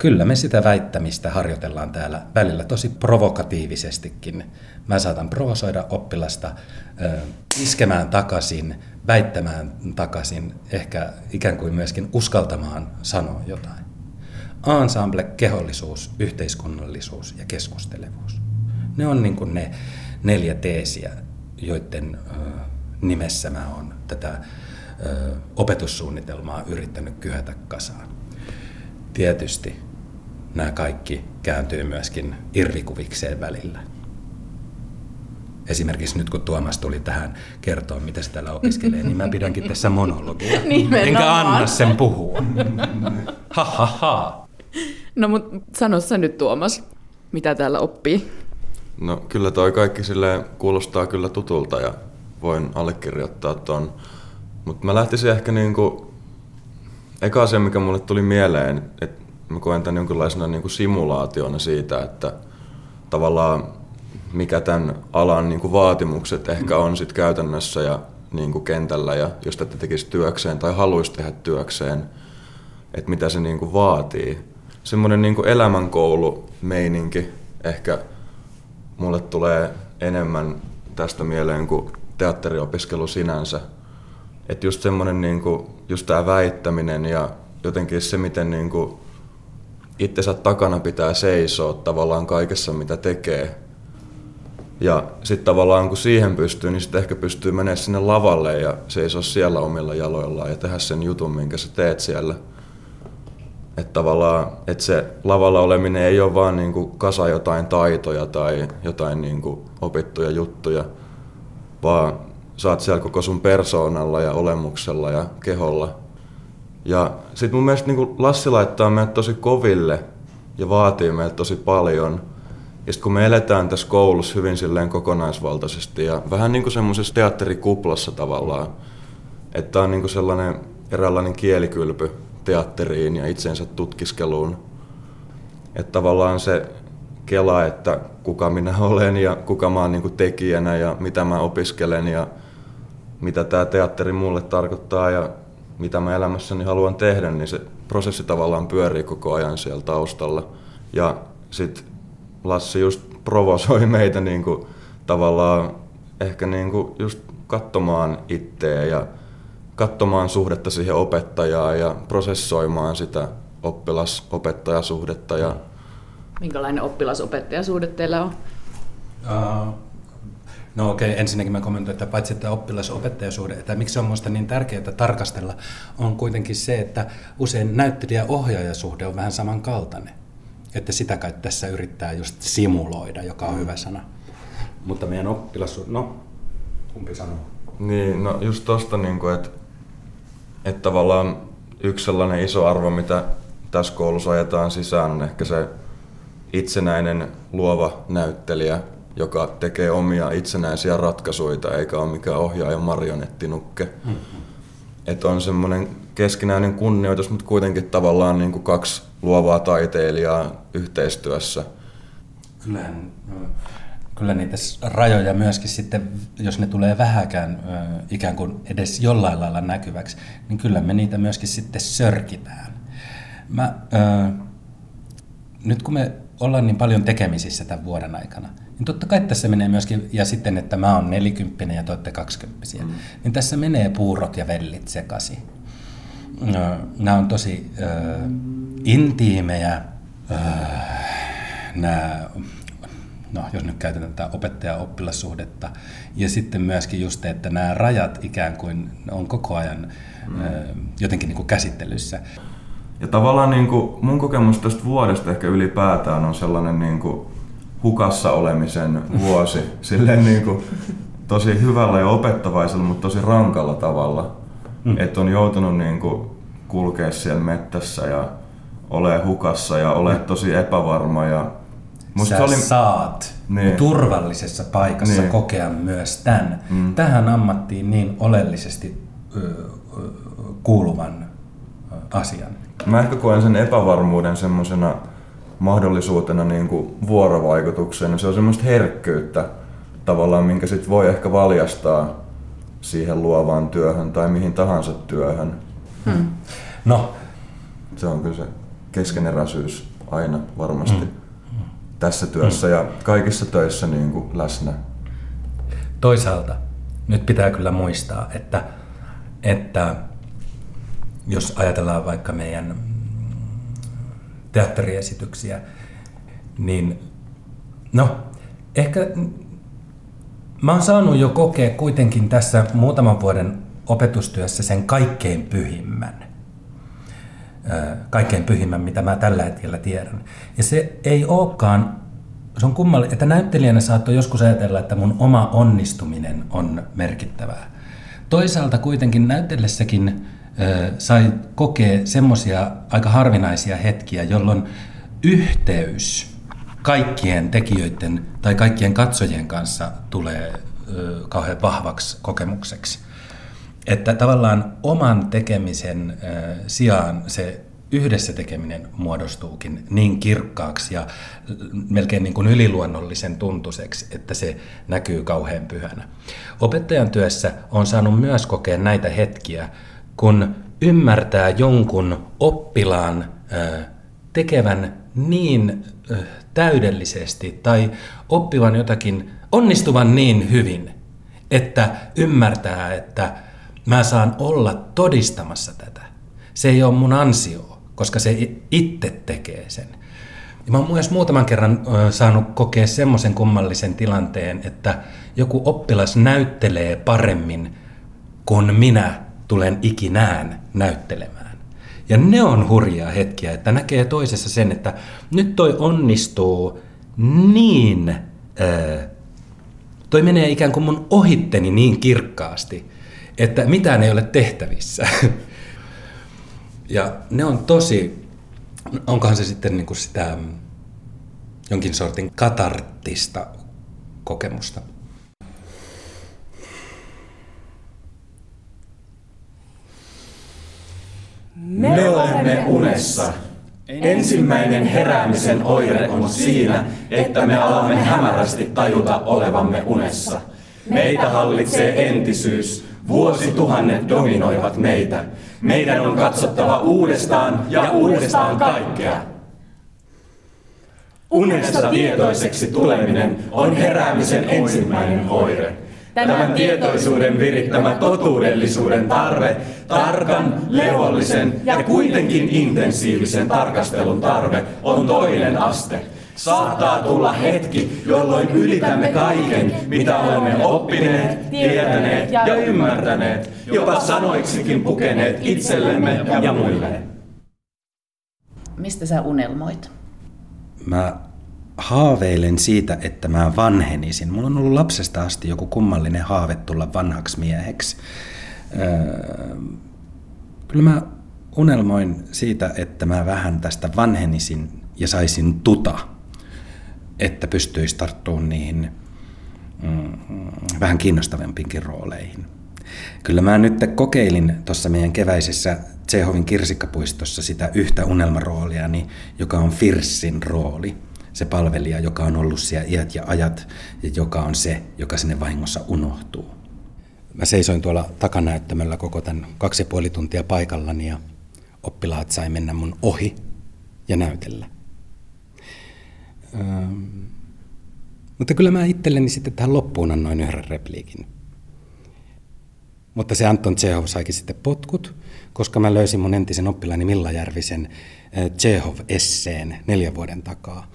[SPEAKER 2] kyllä me sitä väittämistä harjoitellaan täällä välillä tosi provokatiivisestikin. Mä saatan provosoida oppilasta iskemään takaisin, väittämään takaisin, ehkä ikään kuin myöskin uskaltamaan sanoa jotain. Ensemble, kehollisuus, yhteiskunnallisuus ja keskustelevuus. Ne on niin kuin ne neljä teesiä, joiden nimessä mä oon tätä opetussuunnitelmaa yrittänyt kyhätä kasaan. Tietysti nämä kaikki kääntyy myöskin irvikuvikseen välillä. Esimerkiksi nyt kun Tuomas tuli tähän kertoa, mitä se täällä opiskelee, niin mä pidänkin tässä monologia. [LAUGHS]
[SPEAKER 3] Nimenomaan.
[SPEAKER 2] Enkä anna sen puhua. [LAUGHS] Ha ha ha.
[SPEAKER 3] No mut sano sä nyt Tuomas, mitä täällä oppii?
[SPEAKER 7] No kyllä toi kaikki sille kuulostaa kyllä tutulta ja voin allekirjoittaa ton. Mutta mä lähtisin ehkä niinku, eka asia mikä mulle tuli mieleen, että mä koen tämän jonkinlaisena niinku simulaationa siitä, että tavallaan mikä tämän alan niinku vaatimukset ehkä on sit käytännössä ja niin kuin kentällä ja jos tätä tekisi työkseen tai haluaisi tehdä työkseen, että mitä se niin kuin vaatii. Semmoinen niin elämänkoulumeininki ehkä mulle tulee enemmän tästä mieleen kuin teatteriopiskelu sinänsä. Että just semmoinen, niin kuin, just tämä väittäminen ja jotenkin se, miten niin kuin itsensä takana pitää seisoa tavallaan kaikessa, mitä tekee. Ja sitten tavallaan kun siihen pystyy, niin sitten ehkä pystyy menemään sinne lavalle ja seisoa siellä omilla jaloillaan ja tehdä sen jutun, minkä sä teet siellä. Että tavallaan, että se lavalla oleminen ei ole vaan niin kuin kasa jotain taitoja tai jotain niin kuin opittuja juttuja, vaan saat siellä koko sun persoonalla ja olemuksella ja keholla. Ja sitten mun mielestä niin Lassi laittaa meidät tosi koville ja vaatii meiltä tosi paljon. Ja sitten kun me eletään tässä koulussa hyvin silleen kokonaisvaltaisesti ja vähän niin kuin semmoisessa teatterikuplassa tavallaan, että on niin kuin sellainen eräänlainen kielikylpy teatteriin ja itsensä tutkiskeluun. Että tavallaan se kela, että kuka minä olen ja kuka mä oon niin tekijänä ja mitä mä opiskelen ja mitä tämä teatteri mulle tarkoittaa ja mitä mä elämässäni haluan tehdä, niin se prosessi tavallaan pyörii koko ajan siellä taustalla. Ja sitten Lassi just provosoi [LAUGHS] meitä niin kuin, tavallaan ehkä niin kuin just katsomaan itseä ja katsomaan suhdetta siihen opettajaan ja prosessoimaan sitä oppilas-opettajasuhdetta. Ja...
[SPEAKER 3] Minkälainen oppilas-opettajasuhde teillä on? Uh,
[SPEAKER 2] No okei, okay, ensinnäkin mä kommentoin, että paitsi että oppilas-opettajasuhde, että miksi se on minusta niin tärkeää tarkastella, on kuitenkin se, että usein näyttelijä-ohjaajasuhde on vähän samankaltainen. Että sitä kai tässä yrittää just simuloida, joka on hyvä sana. Mutta meidän oppilassuhde, no, kumpi sanoo?
[SPEAKER 7] Niin, no just tosta, niin kuin, että, että tavallaan yksi sellainen iso arvo, mitä tässä koulussa ajetaan sisään, on ehkä se itsenäinen luova näyttelijä, joka tekee omia itsenäisiä ratkaisuja, eikä ole mikään ohjaaja marionettinukke. Mm-hmm. Että on semmoinen keskinäinen kunnioitus, mutta kuitenkin tavallaan niin kuin kaksi luovaa taiteilijaa yhteistyössä.
[SPEAKER 2] Kyllähän, kyllä niitä rajoja myöskin sitten, jos ne tulee vähäkään ikään kuin edes jollain lailla näkyväksi, niin kyllä me niitä myöskin sitten sörkitään. Mä, äh, nyt kun me ollaan niin paljon tekemisissä tämän vuoden aikana, niin totta kai tässä menee myöskin, ja sitten, että mä oon nelikymppinen ja toitte kaksikymppisiä, mm. niin tässä menee puurot ja vellit sekaisin. Nämä on tosi äh, intiimejä, äh, nämä, no jos nyt käytetään tätä opettaja-oppilassuhdetta, ja sitten myöskin just, että nämä rajat ikään kuin on koko ajan mm. äh, jotenkin niin kuin käsittelyssä.
[SPEAKER 7] Ja tavallaan niin kuin mun kokemus tästä vuodesta ehkä ylipäätään on sellainen niin kuin hukassa olemisen vuosi. [LAUGHS] Silleen niin kuin, tosi hyvällä ja opettavaisella, mutta tosi rankalla tavalla. Mm. Että on joutunut niin kuin, kulkea siellä mettässä ja ole hukassa ja ole mm. tosi epävarma. Ja
[SPEAKER 2] Musta Sä oli... saat niin. turvallisessa paikassa niin. kokea myös tämän. Mm. Tähän ammattiin niin oleellisesti ö, ö, kuuluvan asian.
[SPEAKER 7] Mä ehkä koen sen epävarmuuden semmoisena mahdollisuutena niin kuin vuorovaikutukseen. Se on semmoista herkkyyttä tavallaan, minkä sit voi ehkä valjastaa siihen luovaan työhön tai mihin tahansa työhön. Hmm.
[SPEAKER 2] No.
[SPEAKER 7] Se on kyllä se keskeneräisyys aina varmasti hmm. tässä työssä hmm. ja kaikissa töissä niin kuin läsnä.
[SPEAKER 2] Toisaalta nyt pitää kyllä muistaa, että, että jos ajatellaan vaikka meidän teatteriesityksiä, niin no, ehkä mä oon saanut jo kokea kuitenkin tässä muutaman vuoden opetustyössä sen kaikkein pyhimmän. Kaikkein pyhimmän, mitä mä tällä hetkellä tiedän. Ja se ei olekaan, se on kummallinen, että näyttelijänä saattoi joskus ajatella, että mun oma onnistuminen on merkittävää. Toisaalta kuitenkin näytellessäkin sai kokea semmoisia aika harvinaisia hetkiä, jolloin yhteys kaikkien tekijöiden tai kaikkien katsojien kanssa tulee kauhean vahvaksi kokemukseksi. Että tavallaan oman tekemisen sijaan se yhdessä tekeminen muodostuukin niin kirkkaaksi ja melkein niin kuin yliluonnollisen tuntuiseksi, että se näkyy kauhean pyhänä. Opettajan työssä on saanut myös kokea näitä hetkiä, kun ymmärtää jonkun oppilaan tekevän niin täydellisesti tai oppivan jotakin, onnistuvan niin hyvin, että ymmärtää, että mä saan olla todistamassa tätä. Se ei ole mun ansio, koska se itse tekee sen. Ja mä oon myös muutaman kerran saanut kokea semmoisen kummallisen tilanteen, että joku oppilas näyttelee paremmin kuin minä tulen ikinään näyttelemään. Ja ne on hurjaa hetkiä, että näkee toisessa sen, että nyt toi onnistuu niin, toi menee ikään kuin mun ohitteni niin kirkkaasti, että mitään ei ole tehtävissä. [LAUGHS] Ja ne on tosi, onkohan se sitten niin kuin sitä jonkin sortin katarttista kokemusta.
[SPEAKER 1] Me olemme unessa. Ensimmäinen heräämisen oire on siinä, että me alamme hämärästi tajuta olevamme unessa. Meitä hallitsee entisyys, vuosituhannet dominoivat meitä. Meidän on katsottava uudestaan ja uudestaan kaikkea. Unesta tietoiseksi tuleminen on heräämisen ensimmäinen oire. Tämän tietoisuuden virittämä totuudellisuuden tarve, tarkan, levollisen ja kuitenkin intensiivisen tarkastelun tarve on toinen aste. Saattaa tulla hetki, jolloin ylitämme kaiken, mitä olemme oppineet, tietäneet ja ymmärtäneet, jopa sanoiksikin pukeneet itsellemme ja muille.
[SPEAKER 3] Mistä sä unelmoit?
[SPEAKER 2] Mä haaveilen siitä, että mä vanhenisin. Mulla on ollut lapsesta asti joku kummallinen haave tulla vanhaksi mieheksi. Öö, kyllä mä unelmoin siitä, että mä vähän tästä vanhenisin ja saisin tuta, että pystyisi tarttumaan niihin mm, vähän kiinnostavampiinkin rooleihin. Kyllä mä nyt kokeilin tuossa meidän keväisessä Tsehovin kirsikkapuistossa sitä yhtä unelmaroolia, joka on Firssin rooli – se palvelija, joka on ollut siellä iät ja ajat ja joka on se, joka sinne vahingossa unohtuu. Mä seisoin tuolla takanäyttämöllä koko tämän kaksi ja puoli tuntia paikallani ja oppilaat sai mennä mun ohi ja näytellä. Öö, mutta kyllä mä itselleni sitten tähän loppuun annoin yhden repliikin. Mutta se Anton Tsehov saikin sitten potkut, koska mä löysin mun entisen oppilaani Milla Järvisen Tsehov-esseen neljän vuoden takaa.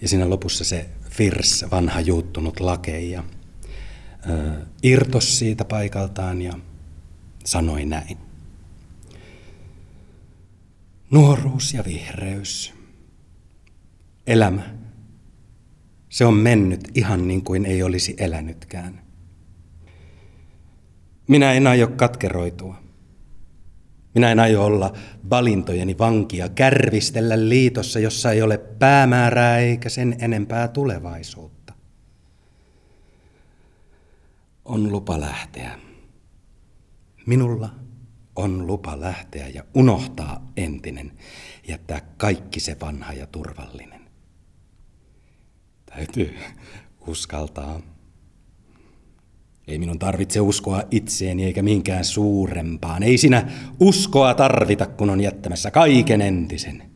[SPEAKER 2] Ja siinä lopussa se Firs, vanha juuttunut lakeija, irtos siitä paikaltaan ja sanoi näin. Nuoruus ja vihreys. Elämä. Se on mennyt ihan niin kuin ei olisi elänytkään. Minä en aio katkeroitua. Minä en aio olla valintojeni vankia, kärvistellä liitossa, jossa ei ole päämäärää eikä sen enempää tulevaisuutta. On lupa lähteä. Minulla on lupa lähteä ja unohtaa entinen, jättää kaikki se vanha ja turvallinen. Täytyy uskaltaa ei minun tarvitse uskoa itseeni eikä minkään suurempaan. Ei sinä uskoa tarvita, kun on jättämässä kaiken entisen.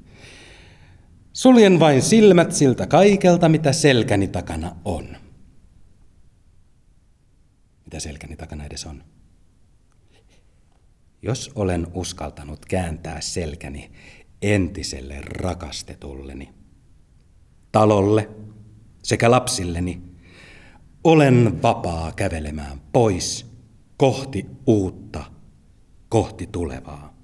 [SPEAKER 2] Suljen vain silmät siltä kaikelta, mitä selkäni takana on. Mitä selkäni takana edes on? Jos olen uskaltanut kääntää selkäni entiselle rakastetulleni, talolle sekä lapsilleni, olen vapaa kävelemään pois kohti uutta, kohti tulevaa.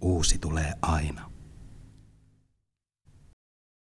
[SPEAKER 2] Uusi tulee aina.